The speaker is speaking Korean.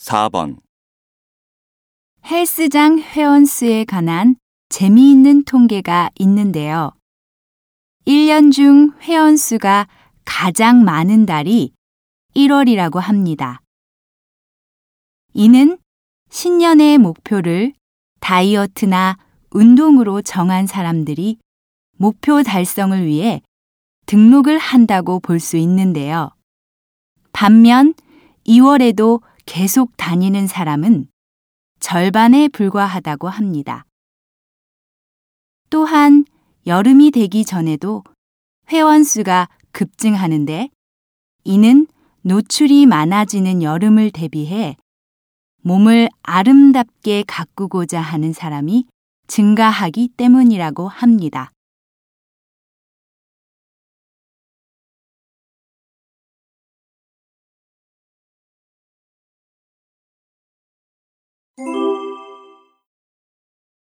4번. 헬스장 회원수에 관한 재미있는 통계가 있는데요. 1년 중 회원수가 가장 많은 달이 1월이라고 합니다. 이는 신년의 목표를 다이어트나 운동으로 정한 사람들이 목표 달성을 위해 등록을 한다고 볼 수 있는데요. 반면 2월에도 계속 다니는 사람은 절반에 불과하다고 합니다. 또한 여름이 되기 전에도 회원수가 급증하는데 이는 노출이 많아지는 여름을 대비해 몸을 아름답게 가꾸고자 하는 사람이 증가하기 때문이라고 합니다. Música